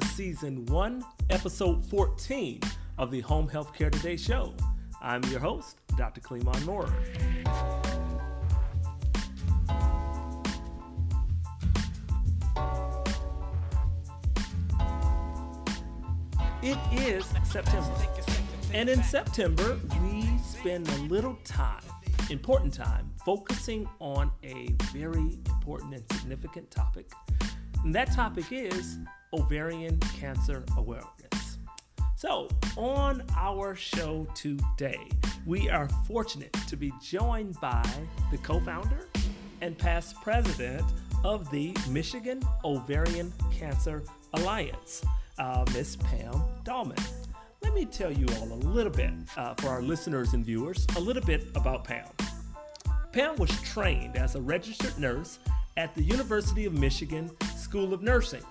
to season one, episode 14 of the Home Healthcare Today show. I'm your host, Dr. Cleamon Moorer. It is September. And in September, we spend a little time, important time, focusing on a very important and significant topic. And that topic is ovarian cancer awareness. So, on our show today, we are fortunate to be joined by the co founder and past president of the Michigan Ovarian Cancer Alliance uh, Miss Pam Dahlmann. Let me tell you all a little bit, uh, for our listeners and viewers, a little bit about Pam. Pam was trained as a registered nurse at the University of Michigan School of Nursing.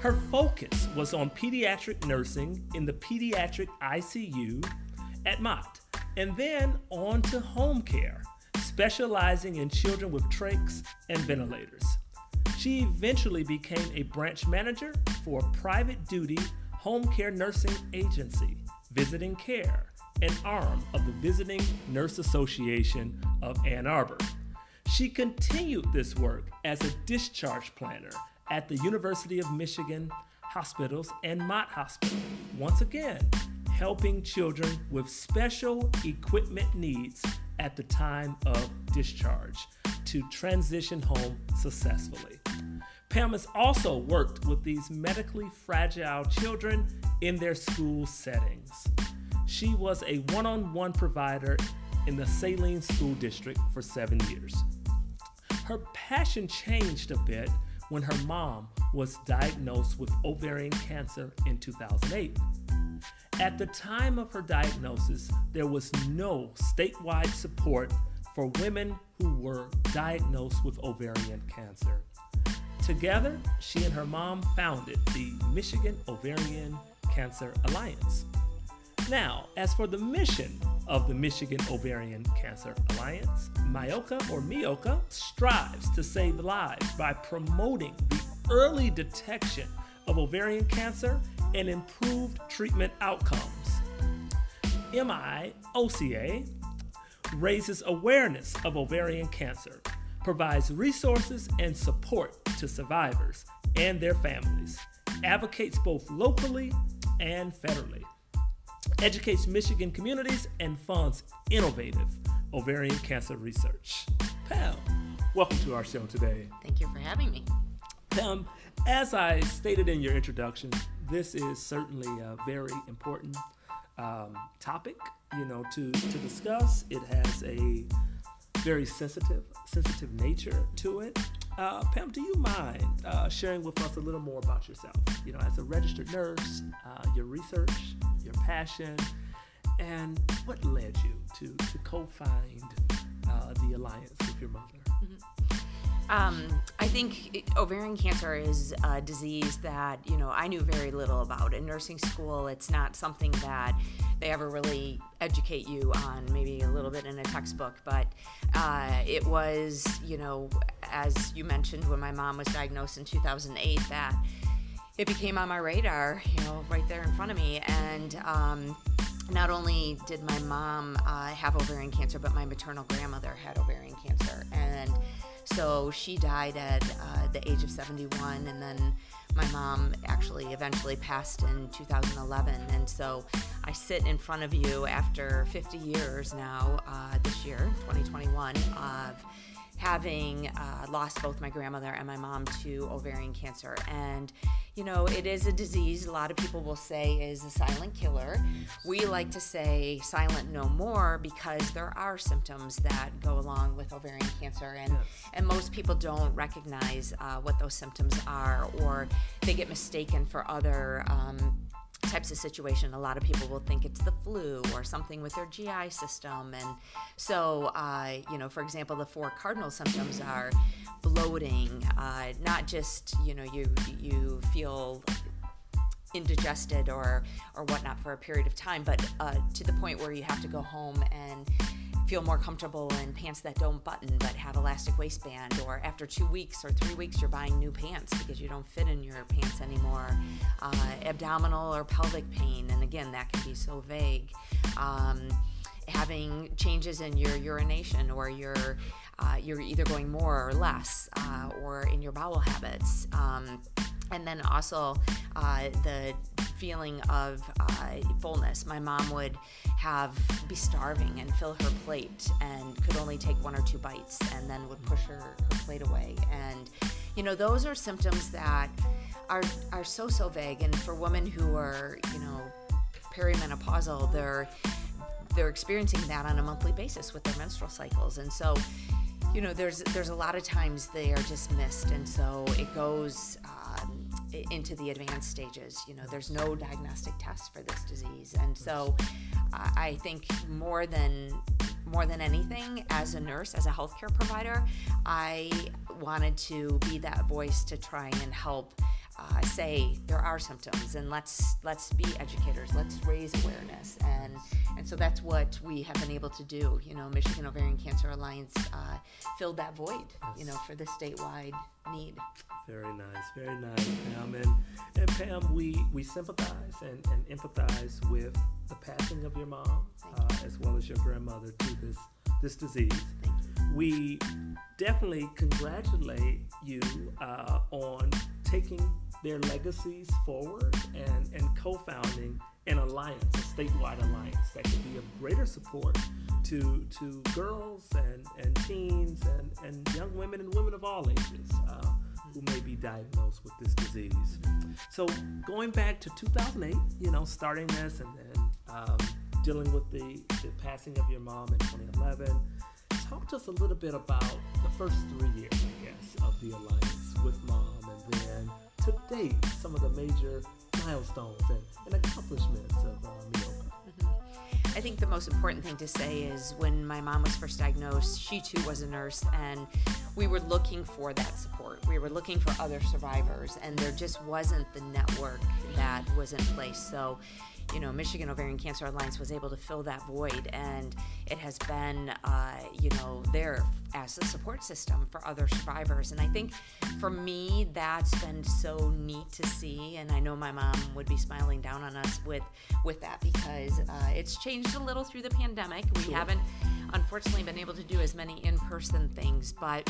Her focus was on pediatric nursing in the pediatric ICU at Mott, and then on to home care, specializing in children with trachs and ventilators. She eventually became a branch manager for a private duty home care nursing agency, Visiting Care, an arm of the Visiting Nurse Association of Ann Arbor. She continued this work as a discharge planner at the University of Michigan Hospitals and Mott Hospital, once again, helping children with special equipment needs at the time of discharge to transition home successfully. Pam has also worked with these medically fragile children in their school settings. She was a one on one provider in the Saline School District for seven years. Her passion changed a bit when her mom was diagnosed with ovarian cancer in 2008. At the time of her diagnosis, there was no statewide support for women who were diagnosed with ovarian cancer. Together, she and her mom founded the Michigan Ovarian Cancer Alliance. Now, as for the mission of the Michigan Ovarian Cancer Alliance, MIOCA or MIOCA strives to save lives by promoting the early detection of ovarian cancer and improved treatment outcomes. MIOCA raises awareness of ovarian cancer provides resources and support to survivors and their families, advocates both locally and federally, educates Michigan communities, and funds innovative ovarian cancer research. Pam, welcome to our show today. Thank you for having me. Pam, as I stated in your introduction, this is certainly a very important um, topic, you know, to, to discuss. It has a very sensitive, sensitive nature to it. Uh, Pam, do you mind uh, sharing with us a little more about yourself? You know, as a registered nurse, uh, your research, your passion, and what led you to to co-found uh, the alliance with your mother? Um, I think ovarian cancer is a disease that you know I knew very little about. In nursing school, it's not something that they ever really educate you on. Maybe a little bit in a textbook, but uh, it was you know as you mentioned when my mom was diagnosed in 2008 that it became on my radar. You know, right there in front of me, and. Um, not only did my mom uh, have ovarian cancer, but my maternal grandmother had ovarian cancer, and so she died at uh, the age of 71, and then my mom actually eventually passed in 2011. And so I sit in front of you after 50 years now, uh, this year, 2021, of having uh, lost both my grandmother and my mom to ovarian cancer. And, you know, it is a disease a lot of people will say is a silent killer. We like to say silent no more because there are symptoms that go along with ovarian cancer. And, yes. and most people don't recognize uh, what those symptoms are or they get mistaken for other. Um, types of situation, a lot of people will think it's the flu or something with their GI system. And so, uh, you know, for example, the four cardinal symptoms are bloating, uh, not just, you know, you, you feel indigested or, or whatnot for a period of time, but uh, to the point where you have to go home and feel more comfortable in pants that don't button but have elastic waistband, or after two weeks or three weeks, you're buying new pants because you don't fit in your pants anymore. Uh, abdominal or pelvic pain, and again, that can be so vague. Um, having changes in your urination or your uh, you're either going more or less, uh, or in your bowel habits. Um, and then also uh, the feeling of uh, fullness. My mom would have be starving and fill her plate and could only take one or two bites and then would push her, her plate away. And you know, those are symptoms that are are so so vague. And for women who are you know perimenopausal, they're they're experiencing that on a monthly basis with their menstrual cycles. And so you know there's there's a lot of times they are dismissed and so it goes um, into the advanced stages. You know there's no diagnostic test for this disease. And so uh, i think more than more than anything as a nurse as a healthcare provider i wanted to be that voice to try and help uh, say there are symptoms and let's let's be educators let's raise awareness. And and so that's what we have been able to do. You know michigan ovarian cancer alliance uh, filled that void you know for the statewide need. Very nice very nice pam. And, and pam we we sympathize and, and empathize with the passing of your mom uh, as well as your grandmother to this this disease. We definitely congratulate you uh, on taking their legacies forward and, and co-founding an alliance, a statewide alliance that could be of greater support to to girls and, and teens and, and young women and women of all ages uh, who may be diagnosed with this disease. So going back to 2008, you know, starting this and then um, dealing with the, the passing of your mom in 2011, talk to us a little bit about the first three years, I guess, of the alliance with mom and then to date some of the major milestones and, and accomplishments of uh, MIOCA? Mm-hmm. I think the most important thing to say is when my mom was first diagnosed, she too was a nurse, and we were looking for that support. We were looking for other survivors, and there just wasn't the network that was in place. So you know, Michigan Ovarian Cancer Alliance was able to fill that void, and it has been, uh, you know, there as a support system for other survivors. And I think for me, that's been so neat to see. And I know my mom would be smiling down on us with with that because uh, it's changed a little through the pandemic. We sure. haven't, unfortunately, been able to do as many in person things, but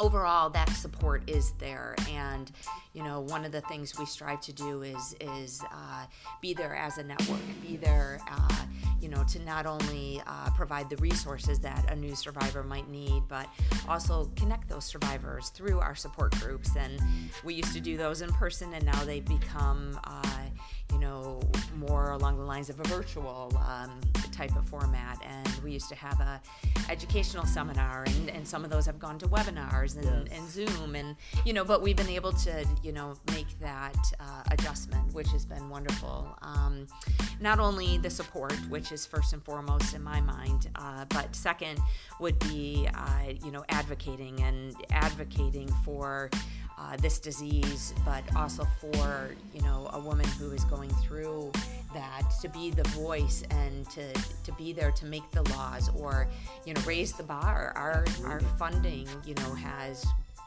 overall that support is there. And you know one of the things we strive to do is is uh, be there as a network be there uh, you know to not only uh, provide the resources that a new survivor might need but also connect those survivors through our support groups. And we used to do those in person and now they've become uh, more along the lines of a virtual um, type of format. And we used to have a educational seminar, and, and some of those have gone to webinars and, yes. and Zoom, and you know, but we've been able to, you know, make that uh, adjustment, which has been wonderful. Um, not only the support, which is first and foremost in my mind, uh, but second would be, uh, you know, advocating and advocating for uh, this disease, but also for you know a woman who is going through that to be the voice and to, to be there to make the laws or you know raise the bar. Our our funding you know has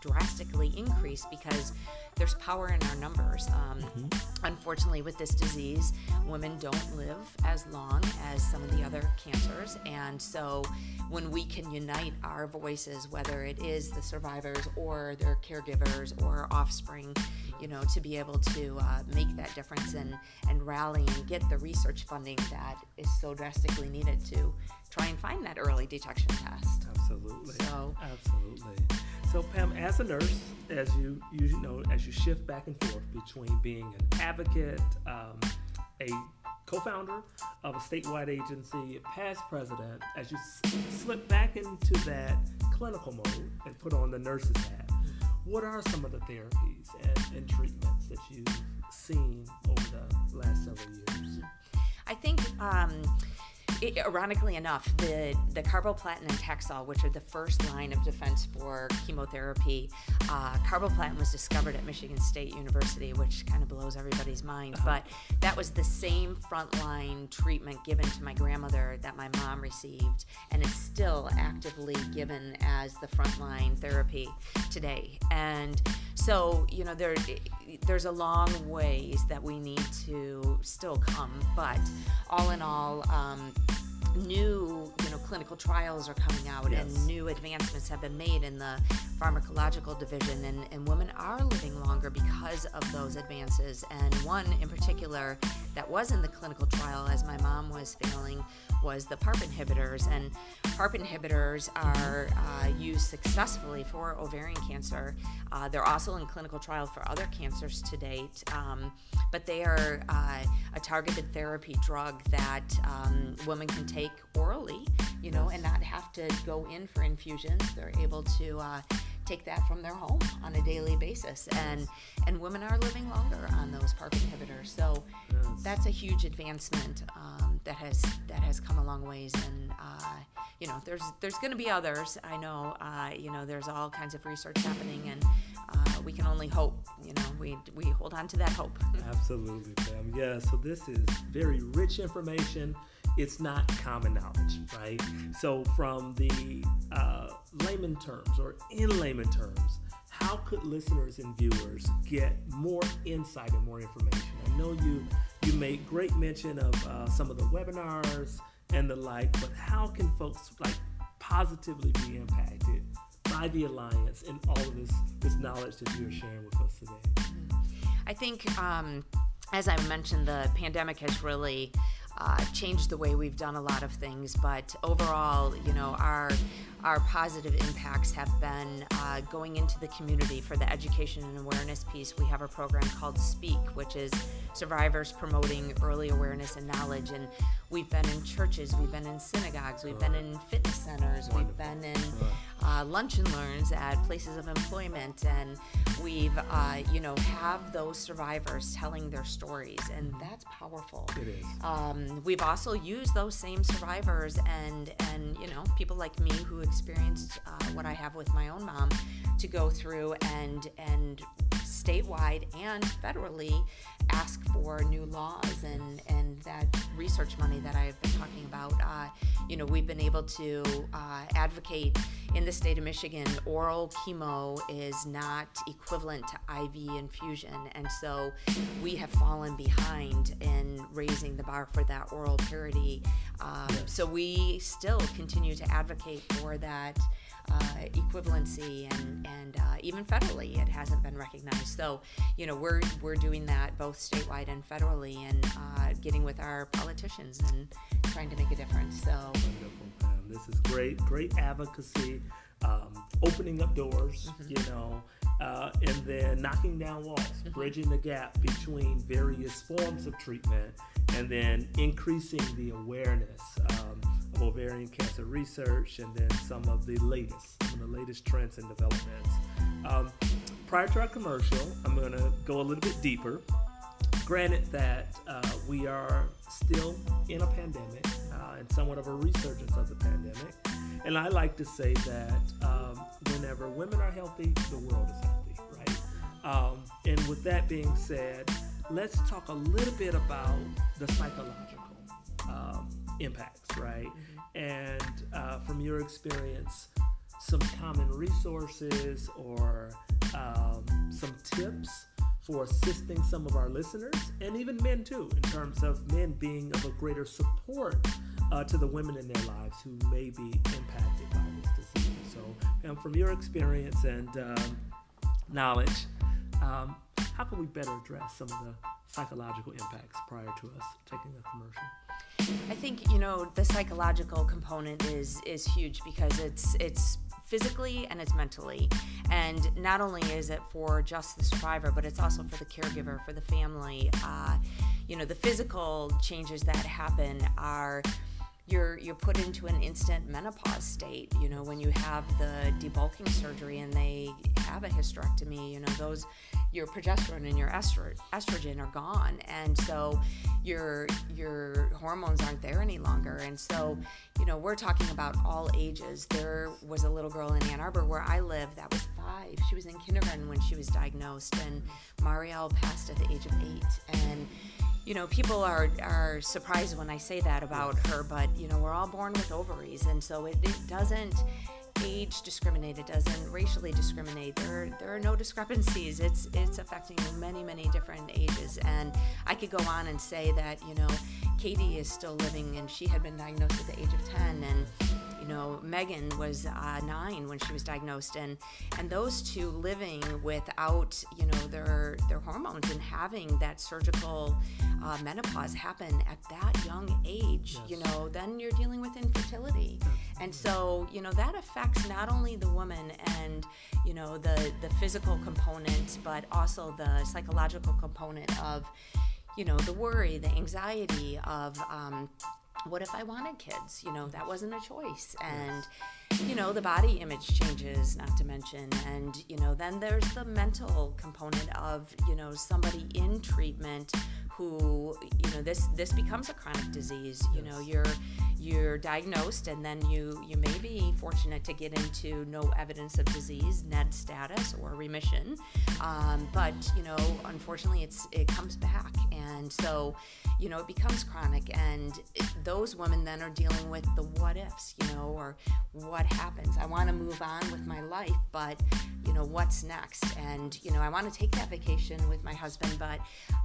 drastically increased because there's power in our numbers. Um, mm-hmm. Unfortunately, with this disease, women don't live as long as some of the other cancers. And so, when we can unite our voices, whether it is the survivors or their caregivers or offspring, you know, to be able to uh, make that difference and, and rally and get the research funding that is so drastically needed to try and find that early detection test. Absolutely. So, absolutely. So, Pam, as a nurse, as you you know, as you shift back and forth between being an advocate, um, a co-founder of a statewide agency, a past president, as you slip back into that clinical mode and put on the nurse's hat, what are some of the therapies and, and treatments that you've seen over the last several years? I think. Um, it, ironically enough, the, the carboplatin and Taxol, which are the first line of defense for chemotherapy, uh, carboplatin was discovered at Michigan State University, which kind of blows everybody's mind. Uh-huh. But that was the same frontline treatment given to my grandmother that my mom received, and it's still actively given as the frontline therapy today. And so, you know, there there's a long ways that we need to still come, but all in all, um, new you know clinical trials are coming out yes. and new advancements have been made in the pharmacological division and, and women are living longer because of those advances and one in particular that was in the clinical trial as my mom was failing was the PARP inhibitors and PARP inhibitors are uh, used successfully for ovarian cancer uh, they're also in clinical trials for other cancers to date um, but they are uh, a targeted therapy drug that um, women can take orally, you know, and not have to go in for infusions. They're able to uh, take that from their home on a daily basis, and and women are living longer on those PARP inhibitors. So yes. that's a huge advancement um, that has that has come a long ways, and uh, you know, there's there's going to be others. I know, uh, you know, there's all kinds of research happening, and uh, we can only hope. You know, we we hold on to that hope. Absolutely, Pam. Yeah. So this is very rich information. It's not common knowledge, right? So from the uh, layman terms or in layman terms, how could listeners and viewers get more insight and more information? I know you you made great mention of uh, some of the webinars and the like, but how can folks like positively be impacted by the alliance and all of this this knowledge that you're sharing with us today? I think, um, as I mentioned, the pandemic has really uh, changed the way we've done a lot of things. But overall, you know, our our positive impacts have been uh, going into the community for the education and awareness piece. We have a program called Speak, which is survivors promoting early awareness and knowledge. And we've been in churches, we've been in synagogues, we've been in fitness centers, we've been in uh, lunch and learns at places of employment, and we've, uh, you know, have those survivors telling their stories, and that's powerful. It is. Um, we've also used those same survivors and and you know people like me who experienced uh, what I have with my own mom to go through and and statewide and federally ask for new laws and, and that research money that I've been talking about. Uh, you know, we've been able to uh, advocate in the state of Michigan, oral chemo is not equivalent to IV infusion. And so we have fallen behind in raising the bar for that oral parity. Um, so we still continue to advocate for that uh, equivalency and, and uh, even federally it hasn't been recognized. So, you know, we're, we're doing that both statewide and federally and uh, getting with our politicians and trying to make a difference. So, wonderful, This is great, great advocacy, um, opening up doors, mm-hmm. you know, uh, and then knocking down walls, mm-hmm. bridging the gap between various forms of treatment, and then increasing the awareness. Um, ovarian cancer research and then some of the latest, some of the latest trends and developments. Um, prior to our commercial, I'm going to go a little bit deeper. Granted that uh, we are still in a pandemic uh, and somewhat of a resurgence of the pandemic, and I like to say that um, whenever women are healthy, the world is healthy, right? Um, and with that being said, let's talk a little bit about the psychological um, impacts, right? Mm-hmm. And uh, from your experience, some common resources or um, some tips for assisting some of our listeners and even men too, in terms of men being of a greater support uh, to the women in their lives who may be impacted by this disease. So, and from your experience and um, knowledge, um, how can we better address some of the psychological impacts prior to us taking a commercial? I think you know the psychological component is is huge because it's it's physically and it's mentally. And not only is it for just the survivor, but it's also for the caregiver, for the family. Uh, you know, the physical changes that happen are you're you're put into an instant menopause state. You know, when you have the debulking surgery and they have a hysterectomy, you know, those your progesterone and your estro- estrogen are gone, and so your your hormones aren't there any longer. And so, you know, we're talking about all ages. There was a little girl in Ann Arbor where I live that was five. She was in kindergarten when she was diagnosed, and Marielle passed at the age of eight. And you know, people are, are surprised when I say that about her, but you know, we're all born with ovaries, and so it, it doesn't age discriminate. It doesn't racially discriminate. There, there are no discrepancies. It's it's affecting many many different ages, and I could go on and say that you know, Katie is still living, and she had been diagnosed at the age of ten, and you know, Megan was uh, nine when she was diagnosed, and and those two living without you know their their hormones and having that surgical uh, menopause happen at that young age, yes. you know, then you're dealing with infertility, and so you know that affects not only the woman and you know the the physical component, but also the psychological component of you know the worry, the anxiety of um, what if I wanted kids? You know, that wasn't a choice. And, you know, the body image changes, not to mention. And, you know, then there's the mental component of, you know, somebody in treatment who you know this this becomes a chronic disease you know you're you're diagnosed and then you you may be fortunate to get into no evidence of disease ned status or remission. Um, but you know unfortunately it's it comes back. And so you know it becomes chronic. And it, those women then are dealing with the what ifs you know or what happens. I want to move on with my life but you know what's next? And you know i want to take that vacation with my husband but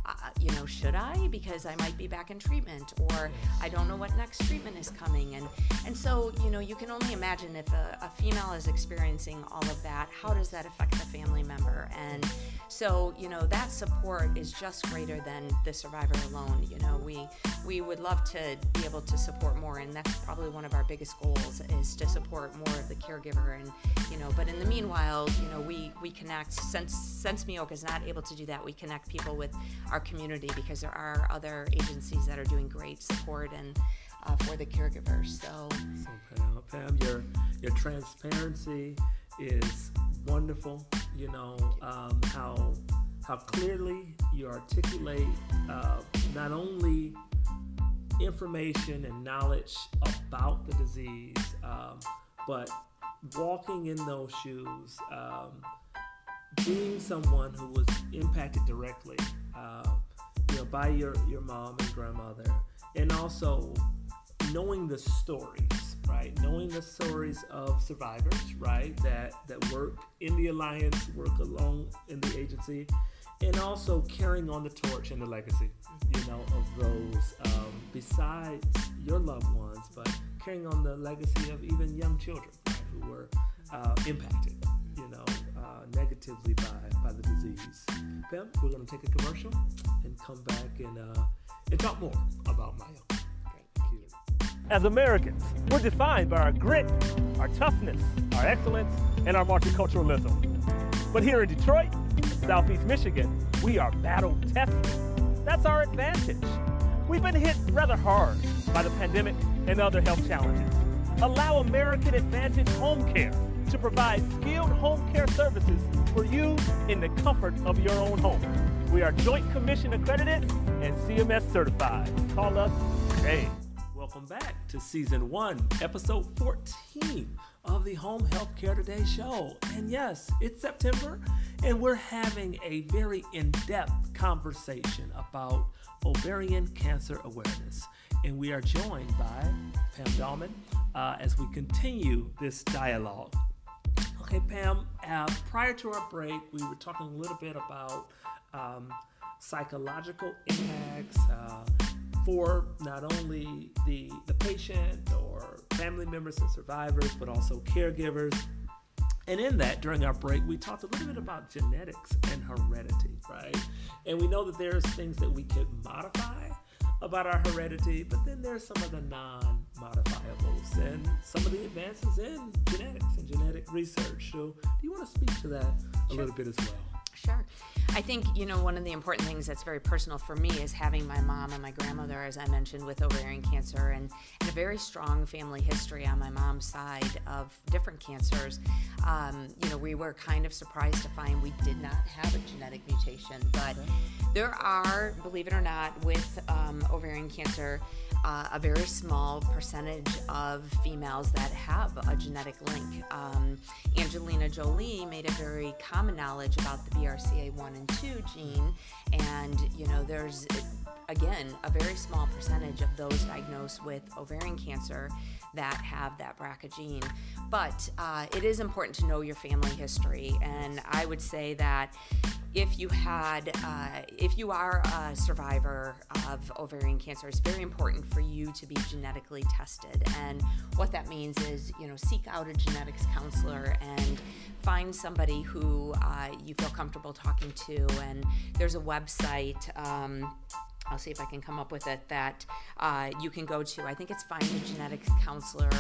uh, you know should I? Because I might be back in treatment, or I don't know what next treatment is coming. And, and so, you know, you can only imagine if a, a female is experiencing all of that, how does that affect the family member? And so, you know, that support is just greater than the survivor alone. You know, we, we would love to be able to support more, and that's probably one of our biggest goals is to support more of the caregiver. And, you know, but in the meanwhile, you know, we, we connect, since, since MIOCA is not able to do that, we connect people with our community because there are other agencies that are doing great support and uh, for the caregivers. So, so Pam, Pam, your your transparency is wonderful. You know um, how how clearly you articulate uh, not only information and knowledge about the disease, um, but walking in those shoes, um, being someone who was impacted directly. Uh, you know, by your, your mom and grandmother, and also knowing the stories, right? Knowing the stories of survivors, right? That that work in the alliance, work along in the agency, and also carrying on the torch and the legacy, you know, of those um, besides your loved ones, but carrying on the legacy of even young children who were uh, impacted, you know, uh, negatively by by the disease. Pam, we're going to take a commercial and come back and, uh, and talk more about MIOCA. As Americans, we're defined by our grit, our toughness, our excellence, and our multiculturalism. But here in Detroit, Southeast Michigan, we are battle tested. That's our advantage. We've been hit rather hard by the pandemic and other health challenges. Allow American Advantage Home Care to provide skilled home care services for you in the comfort of your own home. We are Joint Commission accredited and CMS certified. Call us today. Welcome back to season one, episode 14 of the Home Health Care Today show. And yes, it's September, and we're having a very in depth conversation about ovarian cancer awareness. And we are joined by Pam Dahlmann uh, as we continue this dialogue. Okay, Pam, uh, prior to our break, we were talking a little bit about um, psychological impacts uh, for not only the, the patient or family members and survivors, but also caregivers. And in that, during our break, we talked a little bit about genetics and heredity, right? And we know that there's things that we could modify about our heredity, but then there's some of the non modifiables and some of the advances in genetics and genetic research. So, do you want to speak to that a sure. little bit as well? Sure. I think, you know, one of the important things that's very personal for me is having my mom and my grandmother, as I mentioned, with ovarian cancer and, and a very strong family history on my mom's side of different cancers. Um, you know, we were kind of surprised to find we did not have a genetic mutation, but there are, believe it or not, with um, ovarian cancer, uh, a very small percentage of females that have a genetic link. Um, Angelina Jolie made a very common knowledge about the BRCA1 and 2 gene, and you know, there's again a very small percentage of those diagnosed with ovarian cancer that have that BRCA gene. But uh, it is important to know your family history, and I would say that if you had, uh, if you are a survivor of ovarian cancer, it's very important for you to be genetically tested. And what that means is, you know, seek out a genetics counselor and find somebody who uh, you feel comfortable talking to. And there's a website. Um, I'll see if I can come up with it that uh, you can go to. I think it's find a genetics counselor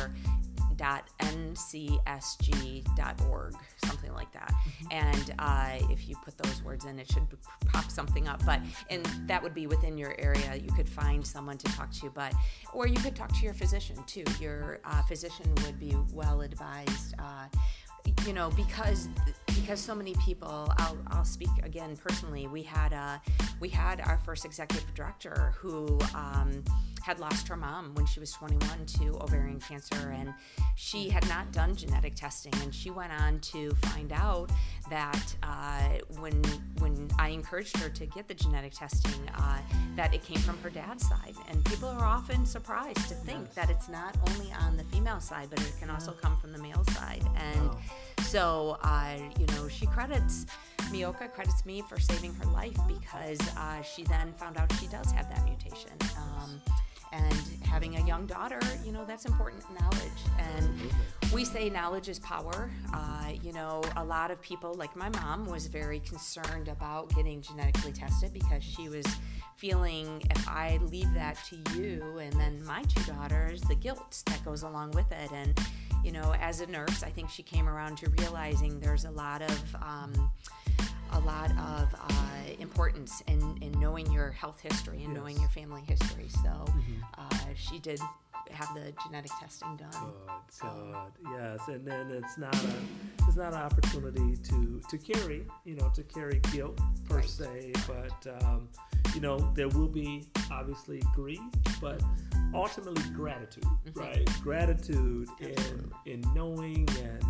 www.ncsg.org, something like that. Mm-hmm. And uh, if you put those words in, it should pop something up. But and that would be within your area. You could find someone to talk to, but or you could talk to your physician too. Your uh, physician would be well advised. Uh, you know, because because so many people. I'll, I'll speak again personally. We had a we had our first executive director who. Um, had lost her mom when she was 21 to ovarian cancer, and she had not done genetic testing. And she went on to find out that uh, when when I encouraged her to get the genetic testing, uh, that it came from her dad's side. And people are often surprised to think yes. that it's not only on the female side, but it can also come from the male side. And wow. so, uh, you know, she credits. MIOCA credits me for saving her life because uh, she then found out she does have that mutation. Um, and having a young daughter, you know, that's important knowledge. And we say knowledge is power. Uh, you know, a lot of people, like my mom, was very concerned about getting genetically tested because she was feeling if I leave that to you and then my two daughters, the guilt that goes along with it. And, you know, as a nurse, I think she came around to realizing there's a lot of, um, a lot of uh, importance in, in knowing your health history and yes. knowing your family history. So mm-hmm. uh, she did have the genetic testing done. Good, good. Yes, and then it's not a it's not an opportunity to to carry you know to carry guilt per right. se, but um, you know there will be obviously grief, but ultimately gratitude, mm-hmm. right? Gratitude in in knowing and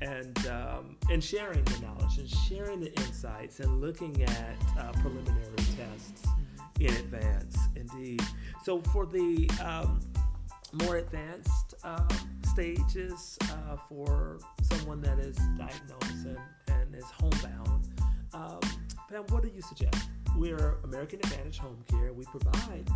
and um, and sharing the knowledge and sharing the insights and looking at uh, preliminary tests mm-hmm. in advance. Indeed. So for the um, more advanced uh, stages uh, for someone that is diagnosed and, and is homebound, um, Pam, what do you suggest? We're American Advantage Home Care. We provide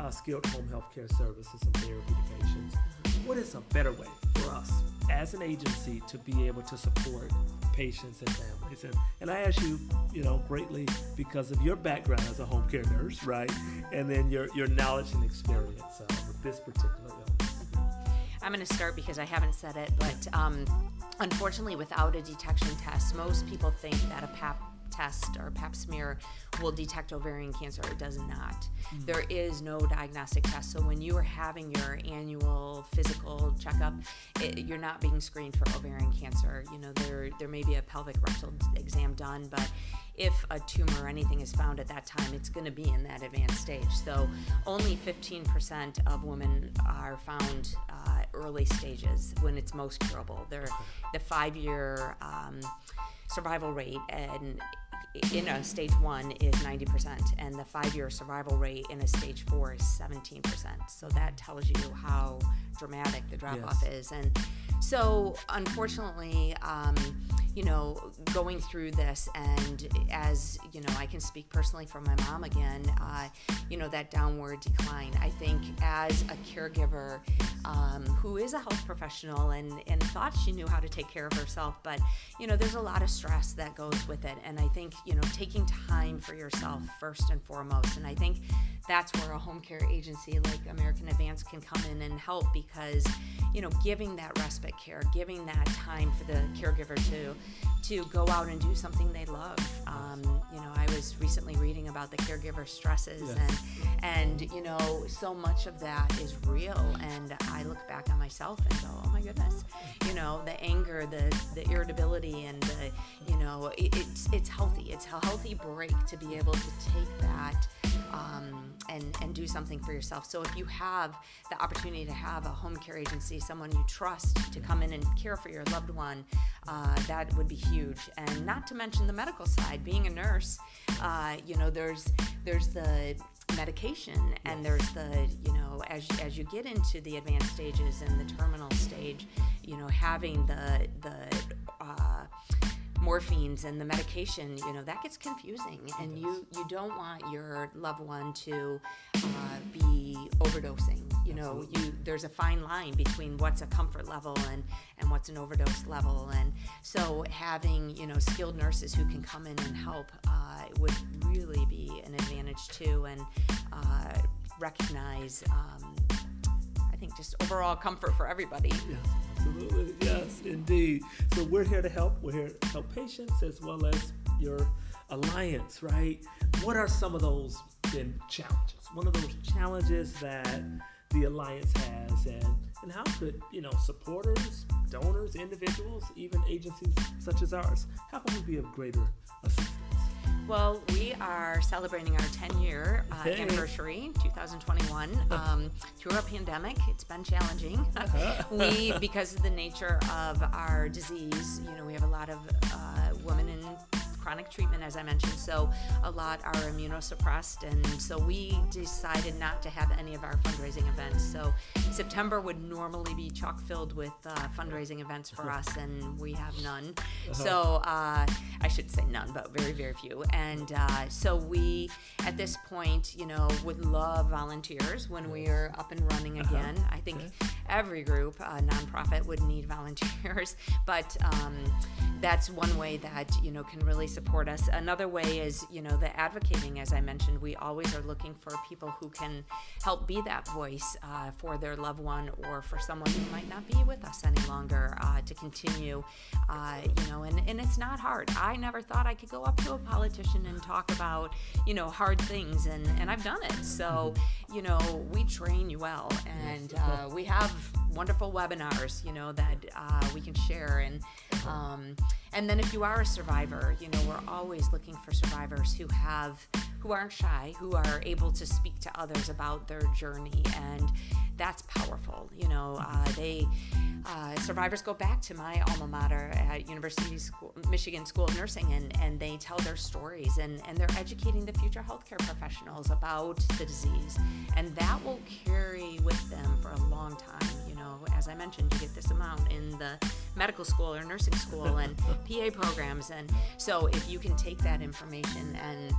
uh, skilled home health care services and therapy to patients. Mm-hmm. What is a better way for us as an agency to be able to support patients and families. And, and I ask you, you know, greatly because of your background as a home care nurse, right? And then your, your knowledge and experience uh, with this particular illness. I'm going to start because I haven't said it, but um, unfortunately, without a detection test, most people think that a PAP test or pap smear will detect ovarian cancer. Or it does not. Mm. There is no diagnostic test. So when you are having your annual physical checkup, it, you're not being screened for ovarian cancer. You know, there there may be a pelvic rectal exam done, but if a tumor or anything is found at that time, it's going to be in that advanced stage. So only 15% of women are found uh, early stages when it's most curable. They're the five-year um, survival rate and in a stage one is 90%, and the five year survival rate in a stage four is 17%. So that tells you how dramatic the drop off yes. is. And so, unfortunately, um, you know, going through this, and as you know, I can speak personally for my mom again, uh, you know, that downward decline. I think as a caregiver um, who is a health professional and, and thought she knew how to take care of herself, but, you know, there's a lot of stress that goes with it. And I think, you know, taking time for yourself first and foremost. And I think that's where a home care agency like American Advance can come in and help because, you know, giving that respite care, giving that time for the caregiver to to go out and do something they love. Um, you know, I was recently reading about the caregiver stresses Yes. and and you know, so much of that is real. And I look back on myself and go, oh my goodness, you know, the anger, the the irritability, and the you know, it, it's it's healthy. It's a healthy break to be able to take that um, and and do something for yourself. So if you have the opportunity to have a home care agency, someone you trust to come in and care for your loved one, uh, that would be huge. And not to mention the medical side. Being a nurse, uh, you know, there's there's the medication and there's the you know as as you get into the advanced stages and the terminal stage, you know, having the the uh, morphines and the medication, you know, that gets confusing, and you you don't want your loved one to uh, be overdosing. You know, you there's a fine line between what's a comfort level and and what's an overdose level, and so having you know skilled nurses who can come in and help uh, would really be an advantage too, and uh, recognize. Um, think just overall comfort for everybody. Yes, absolutely. Yes, indeed. So we're here to help. We're here to help patients as well as your alliance, right? What are some of those then challenges? One of those challenges that the alliance has, and and how could you know supporters, donors, individuals, even agencies such as ours, how can we be of greater assistance? Well, we are celebrating our 10 year uh, Hey. anniversary, 2021. Um, through a pandemic, it's been challenging. we, because of the nature of our disease, you know, we have a lot of uh, women in chronic treatment, as I mentioned, so a lot are immunosuppressed, and so we decided not to have any of our fundraising events. So September would normally be chock filled with uh, fundraising events for us, and we have none. So uh, I should say none, but very, very few. And uh, so we, at this point, you know, would love volunteers when we are up and running again. I think every group, uh, nonprofit, would need volunteers, but um, that's one way that you know can really support us. Another way is you know the advocating, as I mentioned. We always are looking for people who can help be that voice uh, for their loved one or for someone who might not be with us any longer uh, to continue. Uh, you know, and, and it's not hard. I never thought I could go up to a politician and talk about you know hard things, and and I've done it. So you know we train you well, and uh, we have wonderful webinars, you know, that uh, we can share. And um, and then if you are a survivor, you know, we're always looking for survivors who have who aren't shy, who are able to speak to others about their journey, and that's powerful. You know, uh, they uh, survivors go back to my alma mater at University School, Michigan School of Nursing, and, and they tell their stories, and, and they're educating the future healthcare professionals about the disease, and that will carry with them for a long time. Know, as I mentioned, you get this amount in the medical school or nursing school and PA programs, and so if you can take that information and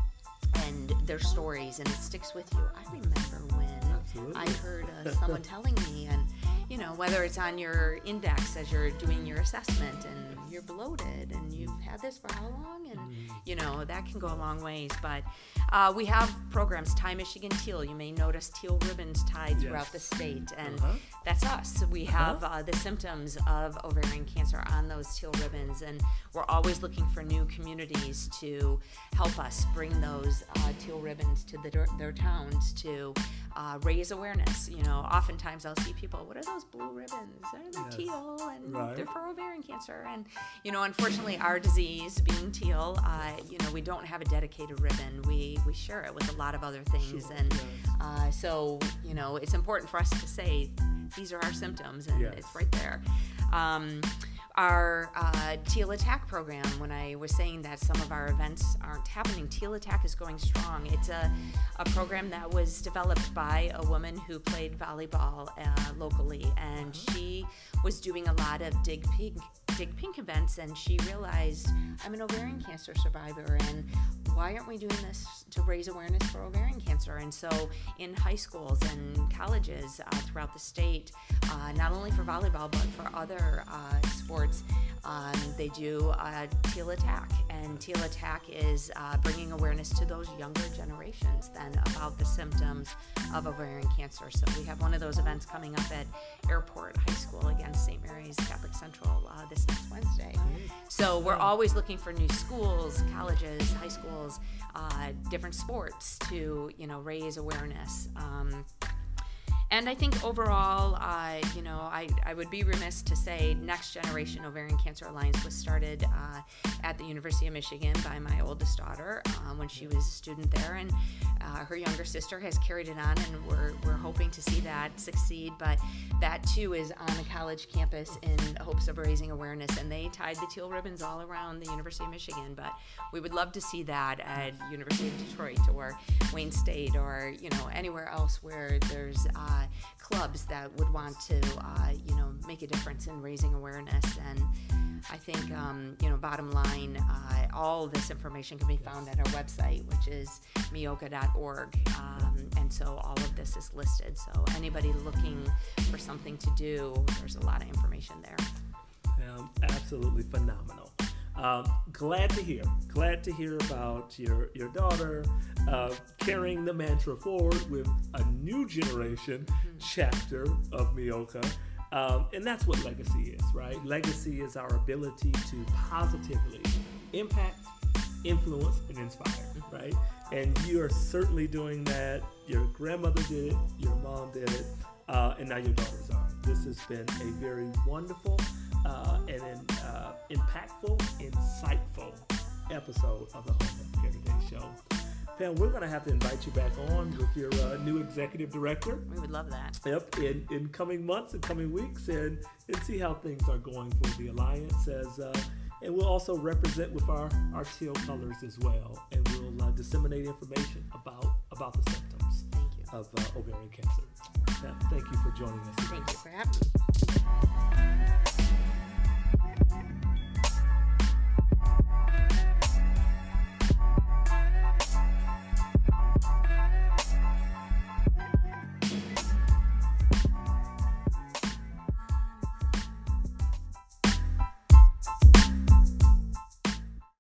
and their stories and it sticks with you. I remember when Absolutely. I heard uh, someone telling me, and you know, whether it's on your index as you're doing your assessment and you're bloated and you've had this for how long, and you know, that can go a long ways. But uh, we have programs, Tie Michigan Teal. You may notice teal ribbons tied throughout the state, and Uh-huh. that's us. We have uh, the symptoms of ovarian cancer on those teal ribbons, and we're always looking for new communities to help us bring those uh, teal ribbons to the, their towns to uh, raise awareness. You know, oftentimes I'll see people, what are those blue ribbons? They're the Yes. teal, and Right. they're for ovarian cancer. And you know, unfortunately, our disease being teal, uh, you know, we don't have a dedicated ribbon. We we share it with a lot of other things, Sure, and yes. uh, so you know, it's important for us to say these are our symptoms, and Yes. it's right there. Um, our uh, Teal Attack program, when I was saying that some of our events aren't happening, Teal Attack is going strong. It's a, a program that was developed by a woman who played volleyball uh, locally, and she was doing a lot of Dig Pink, Pink events, and she realized I'm an ovarian cancer survivor, and why aren't we doing this to raise awareness for ovarian cancer? And so, in high schools and colleges uh, throughout the state, uh, not only for volleyball but for other uh, sports, um, they do uh, Teal Attack. And Teal Attack is uh, bringing awareness to those younger generations then about the symptoms of ovarian cancer. So, we have one of those events coming up at Airport High School against St. Mary's Catholic Central uh, this next Wednesday. So we're always looking for new schools, colleges, high schools, uh, different sports to you know raise awareness. Um, and I think overall, uh, you know, I, I would be remiss to say Next Generation Ovarian Cancer Alliance was started uh, at the University of Michigan by my oldest daughter uh, when she was a student there. And uh, her younger sister has carried it on, and we're, we're hoping to see that succeed. But that too is on a college campus in hopes of raising awareness. And they tied the teal ribbons all around the University of Michigan. But we would love to see that at University of Detroit or Wayne State or, you know, anywhere else where there's uh, uh, clubs that would want to, uh, you know, make a difference in raising awareness. And I think, um, you know, bottom line, uh, all this information can be found at our website, which is mioca.org. Um, and so all of this is listed. So anybody looking for something to do, there's a lot of information there. Um, absolutely phenomenal. Um, glad to hear. Glad to hear about your your daughter uh, carrying the mantra forward with a new generation chapter of MIOCA. Um, and that's what legacy is, right? Legacy is our ability to positively impact, influence, and inspire, mm-hmm. right? And you are certainly doing that. Your grandmother did it, your mom did it, uh, and now your daughters are. This has been a very wonderful uh, and uh, impactful, insightful episode of the Home Today Show. Pam, we're going to have to invite you back on with your uh, new executive director. We would love that. Yep, in, in coming months and coming weeks, and, and see how things are going for the Alliance. As uh, And we'll also represent with our, our teal colors as well, and we'll uh, disseminate information about, about the symptoms of uh, ovarian cancer. Pam, thank you for joining us. Thank you for having me.